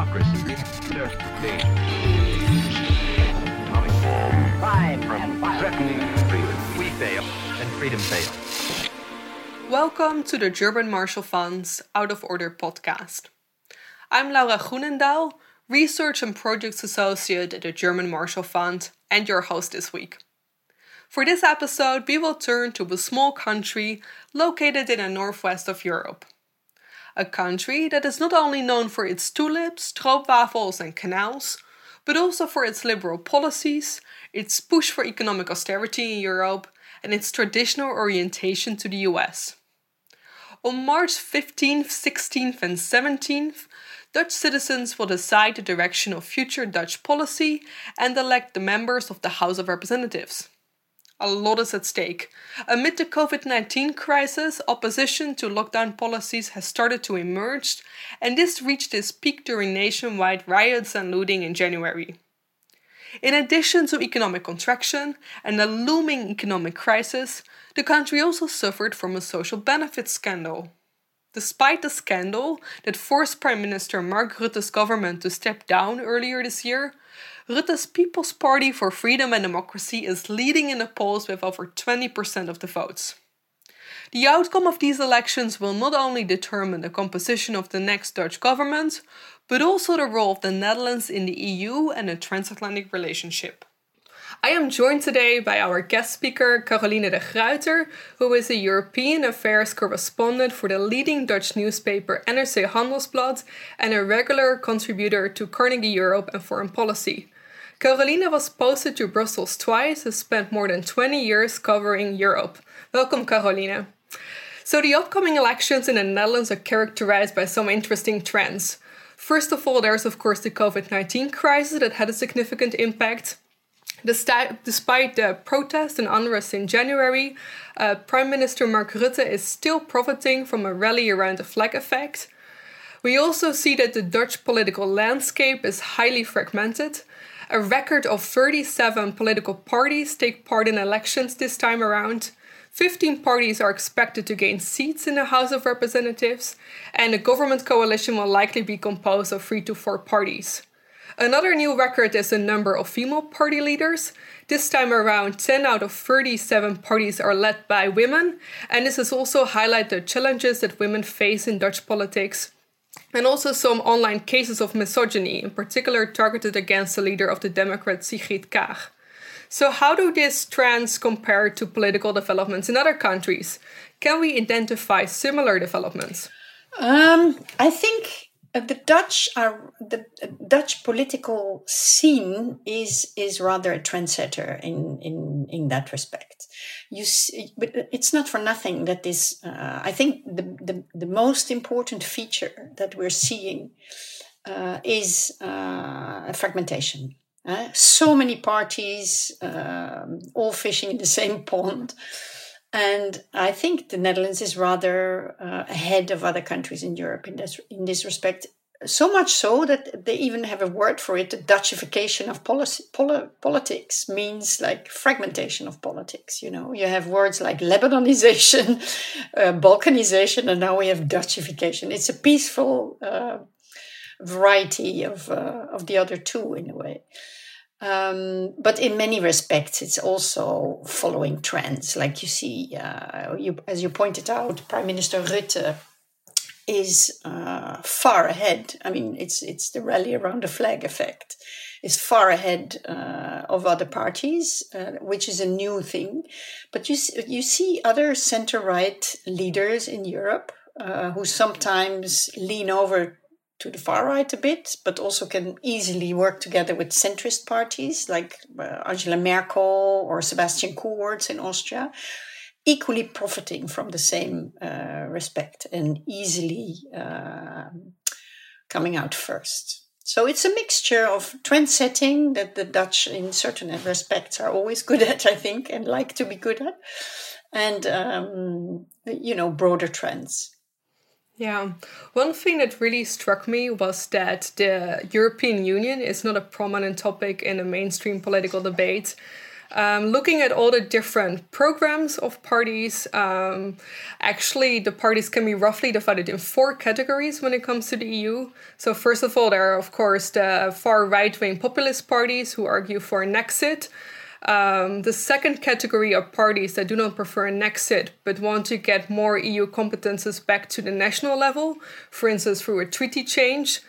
democracy. There's danger. Coming Five from and five. freedom. We fail, and freedom fails. Welcome to the German Marshall Fund's Out of Order podcast. I'm Laura Groenendaal, Research and Projects Associate at the German Marshall Fund, and your host this week. For this episode, we will turn to a small country located in the northwest of Europe. A country that is not only known for its tulips, stroopwafels, and canals, but also for its liberal policies, its push for economic austerity in Europe, and its traditional orientation to the US. On March 15th, 16th, and 17th, Dutch citizens will decide the direction of future Dutch policy and elect the members of the House of Representatives. A lot is at stake. Amid the COVID 19 crisis, opposition to lockdown policies has started to emerge, and this reached its peak during nationwide riots and looting in January. In addition to economic contraction and a looming economic crisis, the country also suffered from a social benefits scandal. Despite the scandal that forced Prime Minister Mark Rutte's government to step down earlier this year, Rutte's People's Party for Freedom and Democracy is leading in the polls with over 20% of the votes. The outcome of these elections will not only determine the composition of the next Dutch government, but also the role of the Netherlands in the EU and the transatlantic relationship. I am joined today by our guest speaker, Caroline de Gruyter, who is a European affairs correspondent for the leading Dutch newspaper NRC Handelsblad and a regular contributor to Carnegie Europe and Foreign Policy. Caroline was posted to Brussels twice and spent more than 20 years covering Europe. Welcome, Carolina. So, the upcoming elections in the Netherlands are characterized by some interesting trends. First of all, there's of course the COVID 19 crisis that had a significant impact. Despite the protests and unrest in January, uh, Prime Minister Mark Rutte is still profiting from a rally around the flag effect. We also see that the Dutch political landscape is highly fragmented. A record of 37 political parties take part in elections this time around. 15 parties are expected to gain seats in the House of Representatives, and the government coalition will likely be composed of three to four parties. Another new record is the number of female party leaders. This time around, 10 out of 37 parties are led by women, and this has also highlighted the challenges that women face in Dutch politics. And also some online cases of misogyny, in particular targeted against the leader of the Democrats, Sigrid Kaag. So, how do these trends compare to political developments in other countries? Can we identify similar developments? Um, I think uh, the Dutch are the uh, Dutch political scene is is rather a trendsetter in in in that respect. You see, but it's not for nothing that this. Uh, I think the, the the most important feature that we're seeing uh, is uh, fragmentation. So many parties, um, all fishing in the same pond. And I think the Netherlands is rather uh, ahead of other countries in Europe in this, in this respect. So much so that they even have a word for it. The Dutchification of policy, poli- politics means like fragmentation of politics. You know, you have words like Lebanonization, uh, Balkanization, and now we have Dutchification. It's a peaceful uh, variety of uh, of the other two in a way. Um, but in many respects, it's also following trends. Like you see, uh, you, as you pointed out, Prime Minister Rutte is uh, far ahead. I mean, it's it's the rally around the flag effect. Is far ahead uh, of other parties, uh, which is a new thing. But you you see other center right leaders in Europe uh, who sometimes lean over to the far right a bit, but also can easily work together with centrist parties like uh, Angela Merkel or Sebastian Kurz in Austria, equally profiting from the same uh, respect and easily uh, coming out first. So it's a mixture of trend setting that the Dutch, in certain respects, are always good at, I think, and like to be good at, and um, you know broader trends. Yeah, one thing that really struck me was that the European Union is not a prominent topic in the mainstream political debate. Um, looking at all the different programs of parties, um, actually, the parties can be roughly divided in four categories when it comes to the EU. So, first of all, there are, of course, the far right wing populist parties who argue for an exit. Um, the second category are parties that do not prefer an exit but want to get more EU competences back to the national level, for instance, through a treaty change.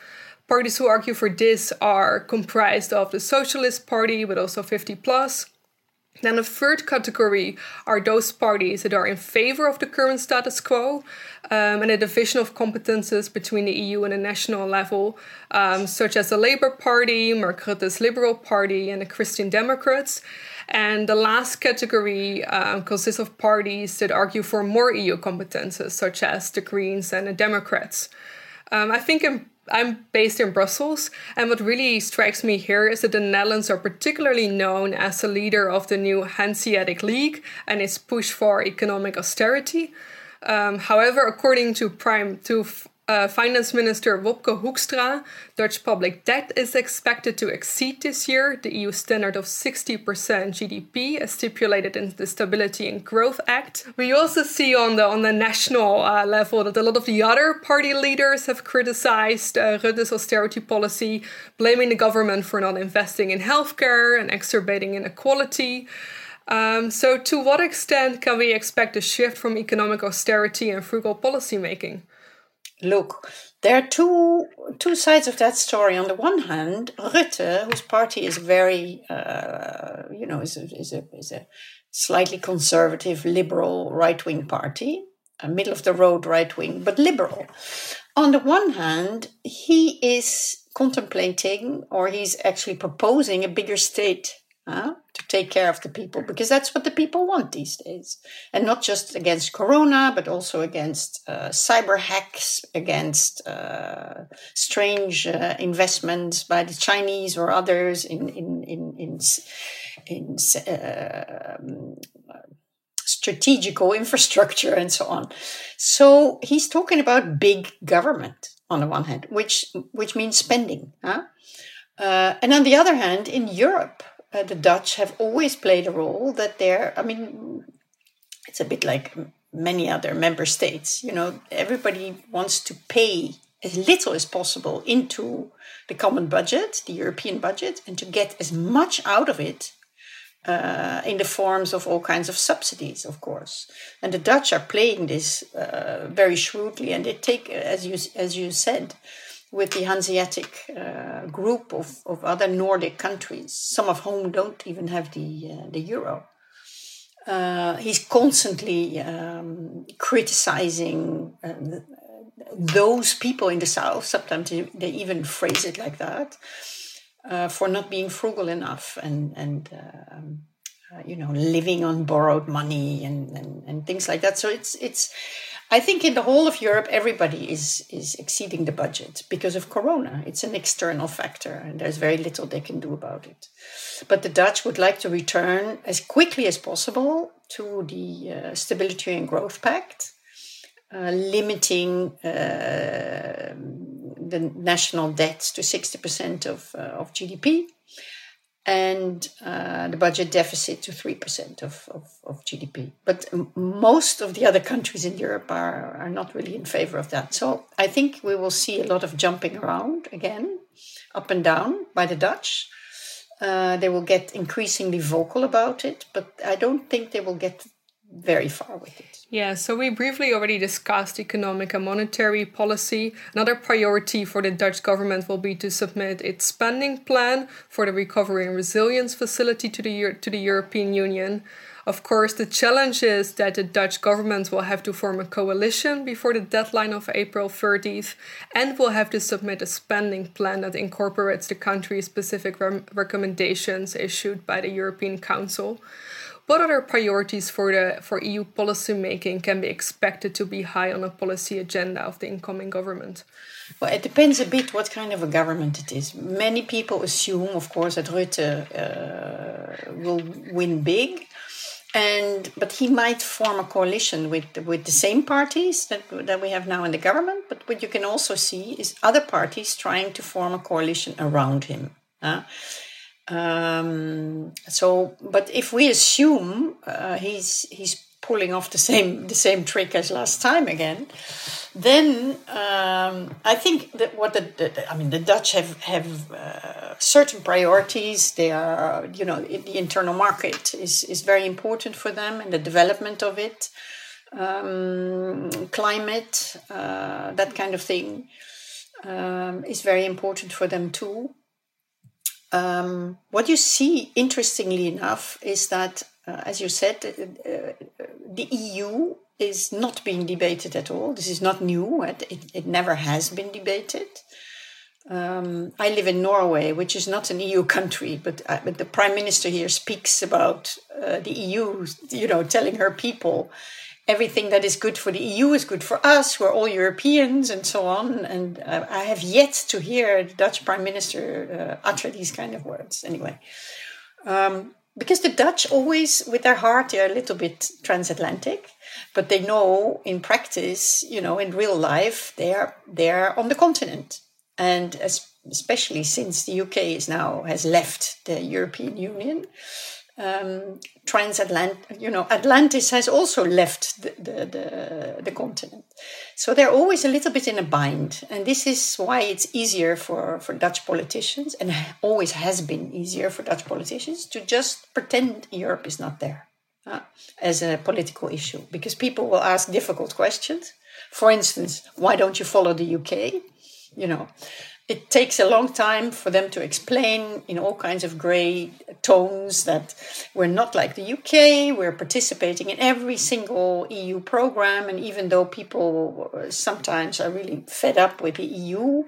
Parties who argue for this are comprised of the Socialist Party, but also 50 plus. Then the third category are those parties that are in favor of the current status quo um, and a division of competences between the EU and the national level, um, such as the Labour Party, Mark Liberal Party, and the Christian Democrats. And the last category um, consists of parties that argue for more EU competences, such as the Greens and the Democrats. Um, I think in I'm based in Brussels, and what really strikes me here is that the Netherlands are particularly known as the leader of the new Hanseatic League and its push for economic austerity. Um, however, according to Prime to uh, Finance Minister Wopke Hoekstra, Dutch public debt is expected to exceed this year the EU standard of 60% GDP as stipulated in the Stability and Growth Pact. We also see on the on the national uh, level that a lot of the other party leaders have criticized uh, Rutte's austerity policy, blaming the government for not investing in healthcare and exacerbating inequality. Um, so, to what extent can we expect a shift from economic austerity and frugal policy making? Look, there are two two sides of that story. On the one hand, Rutte, whose party is very, uh, you know, is a, is a is a slightly conservative, liberal, right wing party, a middle of the road right wing, but liberal. On the one hand, he is contemplating, or he's actually proposing a bigger state to take care of the people because that's what the people want these days. And not just against corona but also against uh, cyber hacks against uh, strange uh, investments by the chinese or others in in in in, in um, strategical infrastructure and so on. So he's talking about big government on the one hand which which means spending huh? Uh, and on the other hand in europe uh, the Dutch have always played a role that they're, I mean, it's a bit like many other member states. You know, everybody wants to pay as little as possible into the common budget, the European budget, and to get as much out of it uh, in the forms of all kinds of subsidies, of course. And the Dutch are playing this uh, very shrewdly, and they take, as you as you said, with the Hanseatic uh, group of, of other Nordic countries, some of whom don't even have the, uh, the euro. Uh, he's constantly um, criticizing uh, those people in the south. Sometimes they even phrase it like that uh, for not being frugal enough and and um, uh, you know living on borrowed money and, and and things like that. So it's it's I think in the whole of Europe, everybody is is exceeding the budget because of Corona. It's an external factor, and there's very little they can do about it. But the Dutch would like to return as quickly as possible to the uh, Stability and Growth Pact, uh, limiting uh, the national debt to sixty percent of uh, of GDP and uh, the budget deficit to 3% of, of, of GDP. But most of the other countries in Europe are, are not really in favor of that. So I think we will see a lot of jumping around again, up and down by the Dutch. Uh, they will get increasingly vocal about it, but I don't think they will get very far with it. Yeah, so we briefly already discussed economic and monetary policy. Another priority for the Dutch government will be to submit its spending plan for the Recovery and Resilience Facility to the to the European Union. Of course, the challenge is that the Dutch government will have to form a coalition before the deadline of April 30th and will have to submit a spending plan that incorporates the country specific re- recommendations issued by the European Council. What other priorities for the for EU policy making can be expected to be high on the policy agenda of the incoming government? Well, it depends a bit what kind of a government it is. Many people assume, of course, that Rutte uh, will win big, and but he might form a coalition with with the same parties that that we have now in the government. But what you can also see is other parties trying to form a coalition around him. Uh, Um, so, but if we assume uh, he's he's pulling off the same the same trick as last time again, then um, I think that what the, the, I mean the Dutch have have uh, certain priorities. They are you know the internal market is is very important for them and the development of it, um, climate, uh, that kind of thing um, is very important for them too. Um, what you see, interestingly enough, is that, uh, as you said, uh, uh, the EU is not being debated at all. This is not new, it, it, never has been debated. Um, I live in Norway, which is not an EU country, but, uh, but the prime minister here speaks about uh, the EU, you know, telling her people everything that is good for the EU is good for us. We're all Europeans and so on. And uh, I have yet to hear the Dutch prime minister uh, utter these kind of words. Anyway, um, because the Dutch always, with their heart, they're a little bit transatlantic, but they know in practice, you know, in real life, they are they are on the continent, and especially since the UK is now has left the European Union um, transatlantic, you know, Atlantis has also left the, the, the, the, continent. So they're always a little bit in a bind. And this is why it's easier for, for Dutch politicians, and always has been easier for Dutch politicians, to just pretend Europe is not there uh, as a political issue. Because people will ask difficult questions. For instance, why don't you follow the UK? You know, it takes a long time for them to explain in all kinds of grey tones that we're not like the UK, we're participating in every single EU program, and even though people sometimes are really fed up with the EU,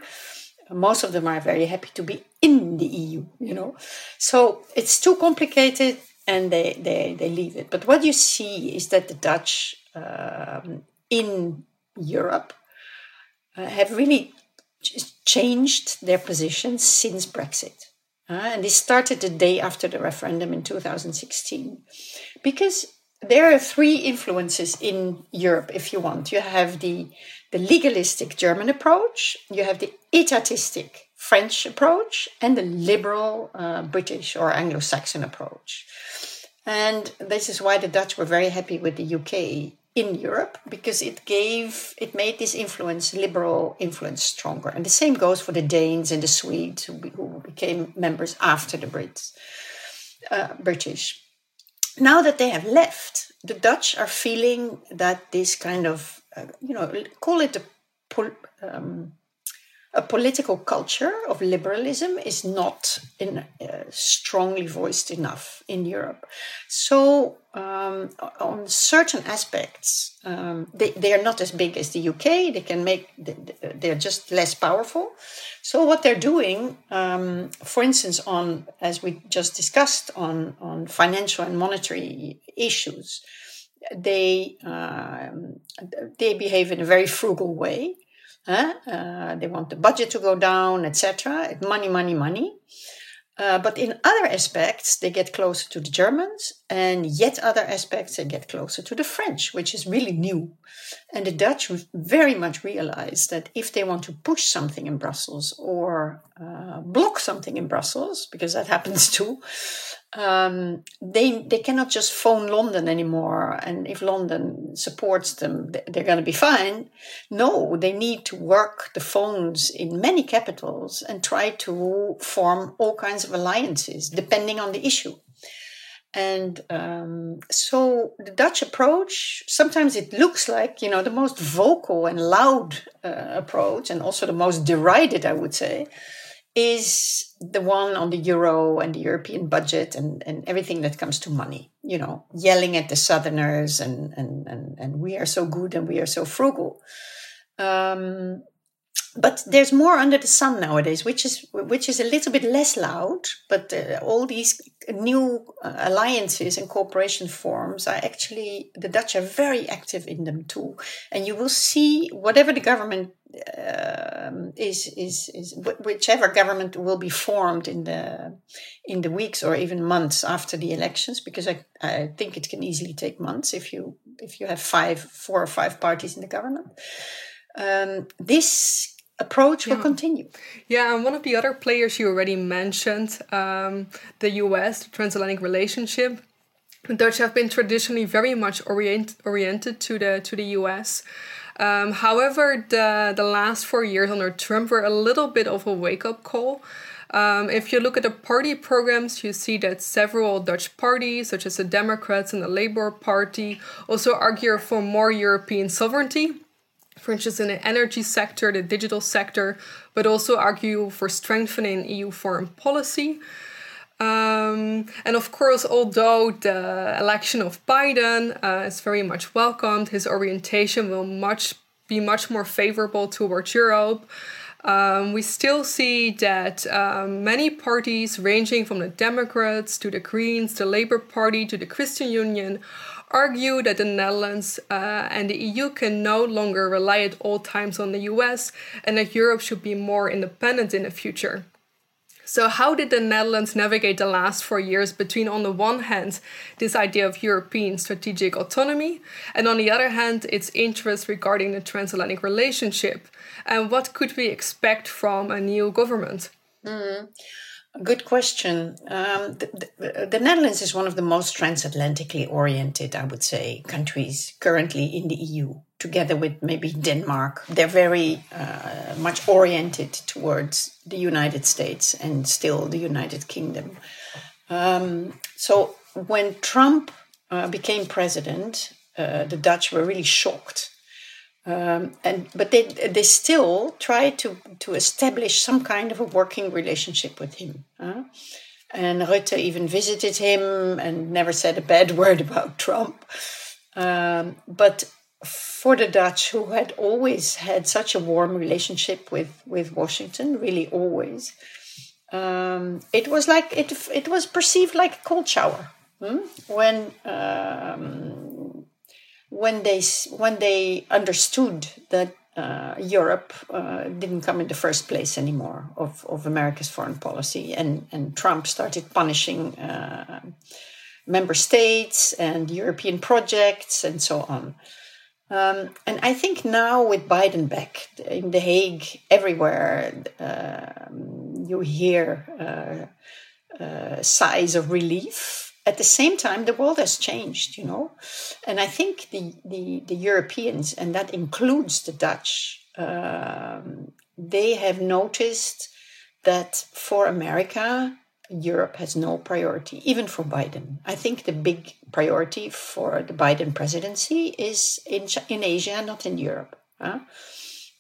most of them are very happy to be in the EU, you know. So it's too complicated and they, they, they leave it. But what you see is that the Dutch um, in Europe uh, have really changed their position since Brexit. Uh, and this started the day after the referendum in 2016. Because there are three influences in Europe, if you want. You have the, the legalistic German approach, you have the etatistic French approach, and the liberal uh, British or Anglo Saxon approach. And this is why the Dutch were very happy with the UK in Europe because it gave it made this influence liberal influence stronger. And the same goes for the Danes and the Swedes who, who became members after the Brits uh, British. Now that they have left the Dutch are feeling that this kind of uh, you know call it a um, a political culture of liberalism is not in, uh, strongly voiced enough in Europe. So, um, on certain aspects, um, they, they are not as big as the UK. They can make, they're just less powerful. So, what they're doing, um, for instance, on, as we just discussed, on, on financial and monetary issues, they, um, they behave in a very frugal way uh, they want the budget to go down, etc. Money, money, money. Uh, but in other aspects, they get closer to the Germans, and yet other aspects, they get closer to the French, which is really new. And the Dutch very much realize that if they want to push something in Brussels or uh, block something in Brussels, because that happens too, um, they they cannot just phone London anymore, and if London supports them, they're going to be fine. No, they need to work the phones in many capitals and try to form all kinds of alliances depending on the issue. And um, so the Dutch approach, sometimes it looks like, you know, the most vocal and loud uh, approach, and also the most derided, I would say, is the one on the euro and the European budget and, and everything that comes to money, you know, yelling at the Southerners and, and, and, and we are so good and we are so frugal. Um, but there's more under the sun nowadays, which is which is a little bit less loud. But uh, all these new uh, alliances and cooperation forms are actually the Dutch are very active in them too, and you will see whatever the government um, is, is is whichever government will be formed in the in the weeks or even months after the elections, because I I think it can easily take months if you if you have five four or five parties in the government. Um, this approach will continue. Yeah, and one of the other players you already mentioned, um, the US, the transatlantic relationship. The Dutch have been traditionally very much orient, oriented to the to the US. Um, however, the the last four years under Trump were a little bit of a wake up call. Um, if you look at the party programs, you see that several Dutch parties, such as the Democrats and the Labour Party, also argue for more European sovereignty. For instance, in the energy sector, the digital sector, but also argue for strengthening EU foreign policy. Um, and of course, although the election of Biden uh, is very much welcomed, his orientation will much be much more favorable towards Europe. Um, we still see that um, many parties, ranging from the Democrats to the Greens, the Labour Party to the Christian Union, argue that the Netherlands uh, and the EU can no longer rely at all times on the US and that Europe should be more independent in the future. So, how did the Netherlands navigate the last four years between, on the one hand, this idea of European strategic autonomy, and on the other hand, its interest regarding the transatlantic relationship? And what could we expect from a new government? Mm. Good question. Um, the, the, the, Netherlands is one of the most transatlantically oriented, I would say, countries currently in the EU, together with maybe Denmark. They're very uh, much oriented towards the United States and still the United Kingdom. Um, so when Trump uh, became president, uh, the Dutch were really shocked um, and but they they still try to to establish some kind of a working relationship with him. Uh? And Rutte even visited him and never said a bad word about Trump. Um, but for the Dutch, who had always had such a warm relationship with with Washington, really always, um, it was like it it was perceived like a cold shower hmm? when um, when they when they understood that uh, Europe uh, didn't come in the first place anymore of, of America's foreign policy, and and Trump started punishing uh, member states and European projects and so on. Um, and I think now with Biden back in The Hague, everywhere um, you hear uh, uh, sighs of relief at the same time, the world has changed, you know, and I think the the, the Europeans, and that includes the Dutch, um, they have noticed that for America, Europe has no priority, even for Biden. I think the big priority for the Biden presidency is in in Asia, not in Europe. Huh?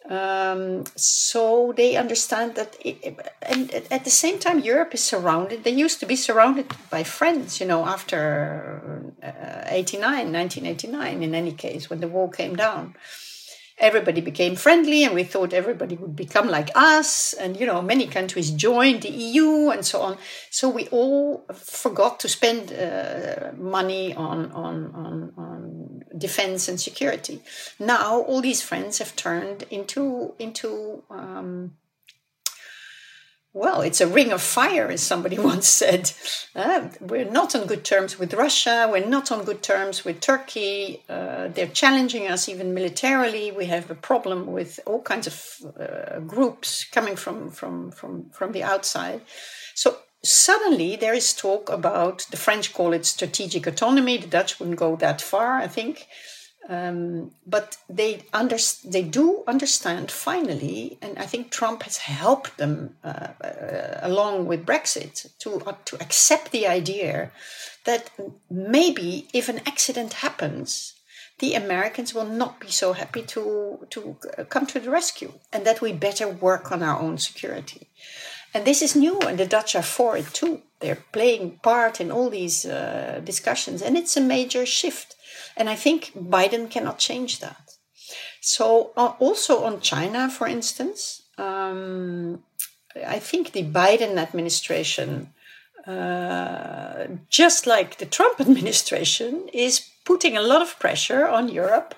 Um, so they understand that, it, and at the same time, Europe is surrounded. They used to be surrounded by friends, you know, after uh, 89, 1989, in any case, when the wall came down everybody became friendly and we thought everybody would become like us and you know many countries joined the eu and so on so we all forgot to spend uh, money on, on, on, on defense and security now all these friends have turned into into um, well, it's a ring of fire, as somebody once said. Uh, we're not on good terms with Russia. We're not on good terms with Turkey. Uh, they're challenging us even militarily. We have a problem with all kinds of uh, groups coming from, from, from, from the outside. So suddenly there is talk about the French call it strategic autonomy. The Dutch wouldn't go that far, I think. Um, but they under, they do understand finally, and I think Trump has helped them uh, uh, along with Brexit to uh, to accept the idea that maybe if an accident happens, the Americans will not be so happy to to come to the rescue, and that we better work on our own security. And this is new, and the Dutch are for it too. They're playing part in all these uh, discussions, and it's a major shift and I think Biden cannot change that. So, uh, also on China, for instance, um, I think the Biden administration, uh, just like the Trump administration, is putting a lot of pressure on Europe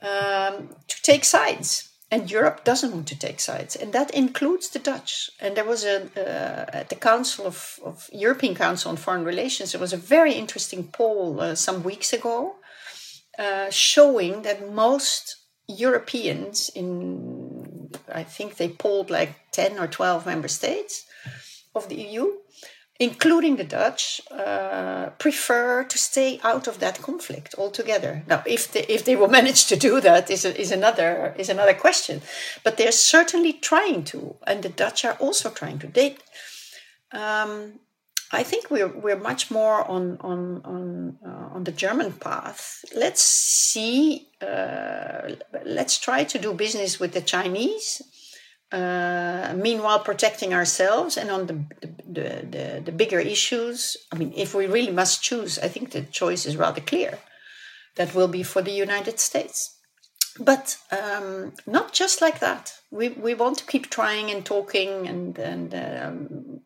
um, to take sides. And Europe doesn't want to take sides, and that includes the Dutch. And there was a uh, at the Council of, of, European Council on Foreign Relations. There was a very interesting poll uh, some weeks ago uh, showing that most Europeans in I think they polled like 10 or 12 member states of the EU, including the Dutch, uh, prefer to stay out of that conflict altogether. Now, if they, if they will manage to do that is, a, is, another, is another question. But they're certainly trying to, and the Dutch are also trying to. They, um, I think we're we're much more on on on uh, on the German path. Let's see. Uh, let's try to do business with the Chinese. Uh, meanwhile, protecting ourselves and on the the, the the bigger issues. I mean, if we really must choose, I think the choice is rather clear. That will be for the United States. But um, not just like that. We we want to keep trying and talking and and um,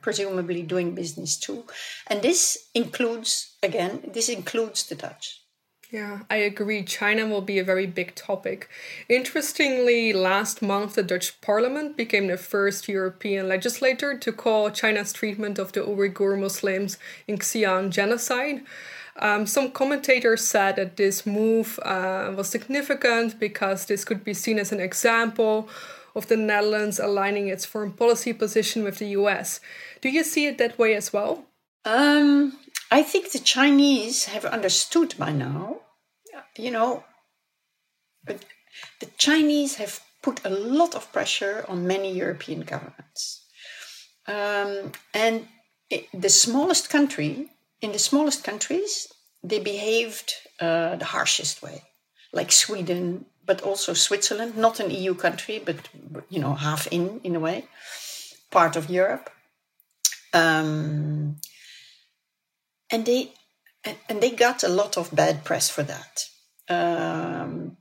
presumably doing business too. And this includes, again, this includes the Dutch. Yeah, I agree. China will be a very big topic. Interestingly, last month the Dutch parliament became the first European legislator to call China's treatment of the Uyghur Muslims in Xinjiang genocide. Um, some commentators said that this move uh, was significant because this could be seen as an example of the Netherlands aligning its foreign policy position with the US. Do you see it that way as well? Um, I think the Chinese have understood by now. You know, the Chinese have put a lot of pressure on many European governments. Um, and the smallest country, in the smallest countries, they behaved uh, the harshest way, like Sweden, but also Switzerland, not an EU country, but you know half in in a way, part of Europe. Um, and they and they got a lot of bad press for that. Um,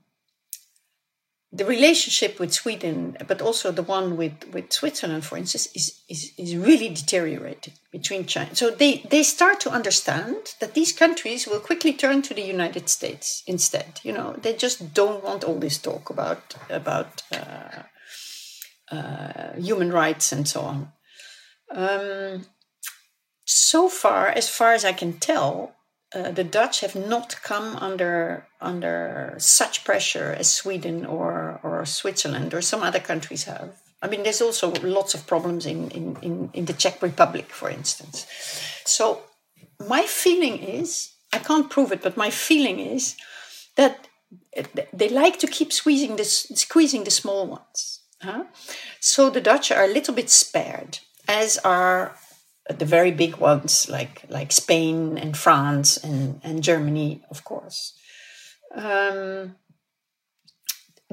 the relationship with Sweden, but also the one with, with Switzerland, for instance, is, is, is really deteriorated between China. So they, they start to understand that these countries will quickly turn to the United States instead. You know, they just don't want all this talk about about uh, uh, human rights and so on. Um, so far, as far as I can tell, uh, the Dutch have not come under under such pressure as Sweden or or Switzerland or some other countries have. I mean, there's also lots of problems in in in, in the Czech Republic, for instance. So my feeling is, I can't prove it, but my feeling is that they like to keep squeezing this squeezing the small ones. Huh? So the Dutch are a little bit spared, as are the very big ones like like Spain and France and, and Germany, of course. Um,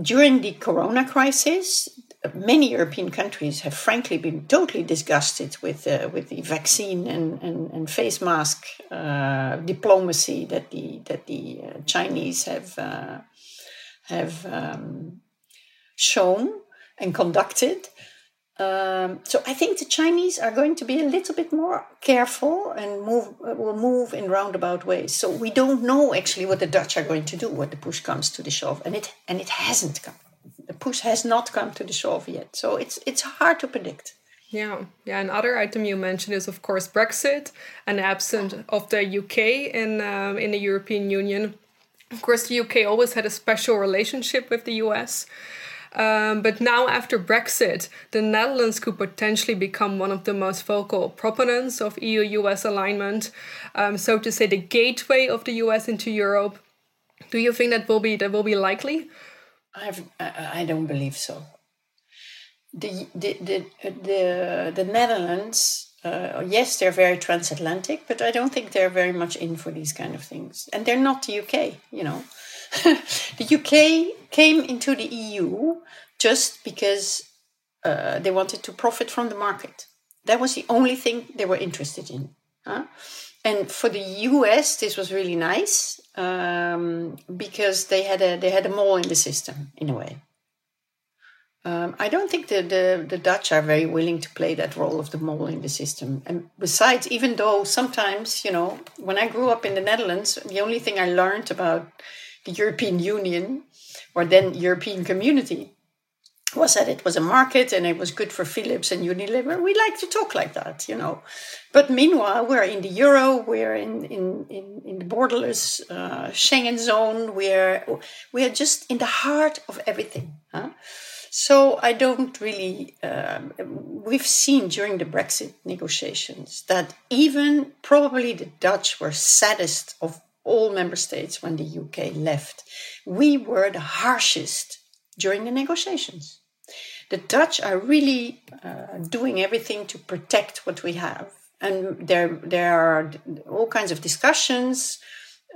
during the corona crisis, many European countries have frankly been totally disgusted with uh, with the vaccine and, and, and face mask uh, diplomacy that the that the uh, Chinese have uh, have um, shown and conducted. Um, so I think the Chinese are going to be a little bit more careful and move will move in roundabout ways. So we don't know actually what the Dutch are going to do when the push comes to the shove, and it and it hasn't come. The push has not come to the shove yet. So it's it's hard to predict. Yeah, yeah. Another item you mentioned is of course Brexit and absent of the UK in um, in the European Union. Of course, the UK always had a special relationship with the US. Um, but now, after Brexit, the Netherlands could potentially become one of the most vocal proponents of EU US alignment, um, so to say, the gateway of the US into Europe. Do you think that will be that will be likely? I've, I don't believe so. The the the the, the Netherlands. Uh, yes, they're very transatlantic, but I don't think they're very much in for these kind of things. And they're not the UK, you know. the UK came into the EU just because uh, they wanted to profit from the market. That was the only thing they were interested in. Huh? And for the US, this was really nice um, because they had a they had a mole in the system in a way. Um, I don't think the, the, the Dutch are very willing to play that role of the mole in the system. And besides, even though sometimes, you know, when I grew up in the Netherlands, the only thing I learned about the European Union or then European Community was that it was a market and it was good for Philips and Unilever. We like to talk like that, you know. But meanwhile, we're in the euro, we're in in in, in the borderless uh, Schengen zone, we're we're just in the heart of everything. Huh? So I don't really. Um, we've seen during the Brexit negotiations that even probably the Dutch were saddest of all member states when the UK left. We were the harshest during the negotiations. The Dutch are really uh, doing everything to protect what we have. And there, there are all kinds of discussions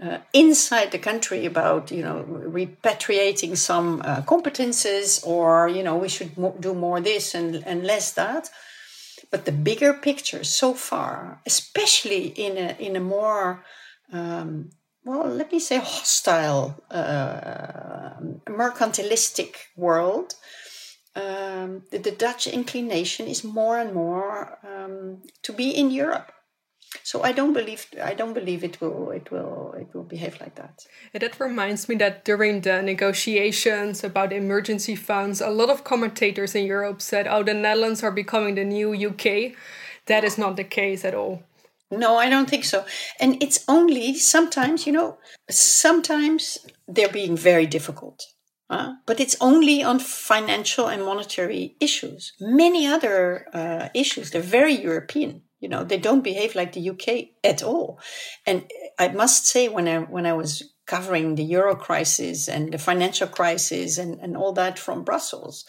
uh, inside the country about you know repatriating some uh, competences or you know we should do more this and, and less that but the bigger picture so far especially in a in a more um, well let me say hostile uh, mercantilistic world um, the, the, Dutch inclination is more and more um, to be in Europe so I don't believe I don't believe it will it will it will behave like that. And that reminds me that during the negotiations about emergency funds, a lot of commentators in Europe said, "Oh, the Netherlands are becoming the new UK." That is not the case at all. No, I don't think so. And it's only sometimes, you know, sometimes they're being very difficult. Uh, but it's only on financial and monetary issues. Many other uh, issues, they're very European. You know, they don't behave like the UK at all. And I must say, when I when I was covering the euro crisis and the financial crisis and, and all that from Brussels,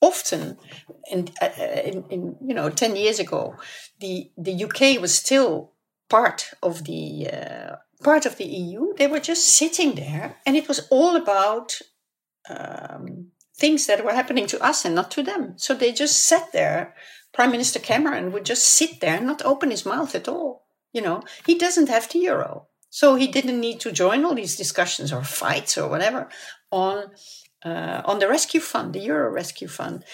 often, in, uh, in, in you know, ten years ago, the the UK was still part of the uh, part of the EU. They were just sitting there, and it was all about um, things that were happening to us and not to them. So they just sat there Prime Minister Cameron would just sit there and not open his mouth at all. You know, he doesn't have the euro. So he didn't need to join all these discussions or fights or whatever on uh, on the rescue fund, the Euro Rescue Fund.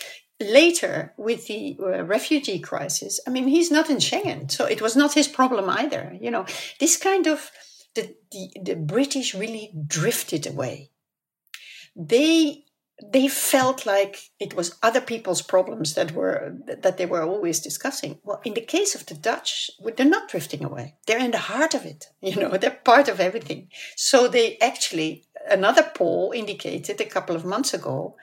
Later, with the uh, refugee crisis, I mean, he's not in Schengen, so it was not his problem either. You know, this kind of the, the, the British really drifted away. They they felt like it was other people's problems that were that they were always discussing well in the case of the dutch they're not drifting away they're in the heart of it you know they're part of everything so they actually another poll indicated a couple of months ago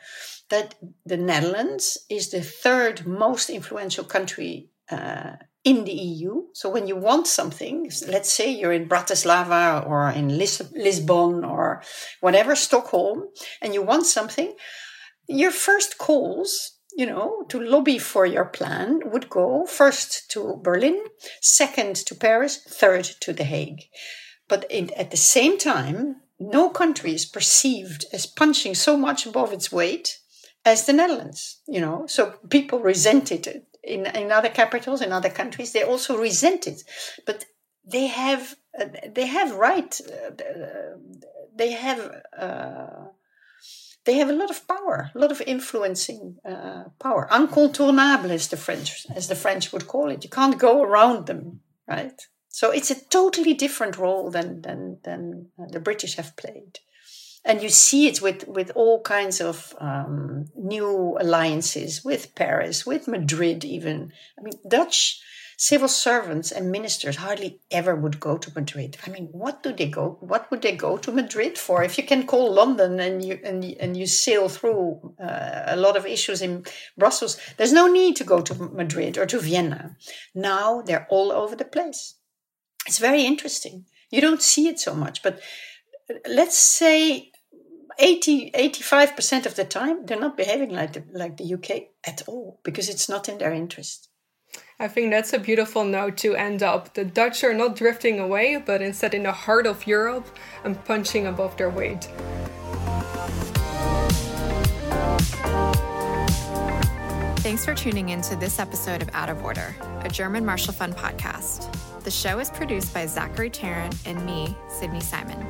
that the netherlands is the third most influential country uh, in the EU. So when you want something, let's say you're in Bratislava or in Lis- Lisbon or whatever, Stockholm, and you want something, your first calls, you know, to lobby for your plan would go first to Berlin, second to Paris, third to The Hague. But in, at the same time, no country is perceived as punching so much above its weight as the Netherlands, you know. So people resented it. In, in other capitals in other countries they also resent it. But they have uh, they have right uh, they have uh, they have a lot of power a lot of influencing uh, power. Incontournable as the french as the french would call it. You can't go around them right so it's a totally different role than than than the british have played and you see it with with all kinds of um, new alliances with Paris, with Madrid, even. I mean, Dutch civil servants and ministers hardly ever would go to Madrid. I mean, what do they go? What would they go to Madrid for? If you can call London and you and and you sail through uh, a lot of issues in Brussels, there's no need to go to Madrid or to Vienna. Now they're all over the place. It's very interesting. You don't see it so much, but let's say 80 85% of the time they're not behaving like the, like the UK at all because it's not in their interest. I think that's a beautiful note to end up. The Dutch are not drifting away, but instead in the heart of Europe and punching above their weight. Thanks for tuning in to this episode of Out of Order, a German Marshall Fund podcast. The show is produced by Zachary Tarrant and me, Sydney Simon.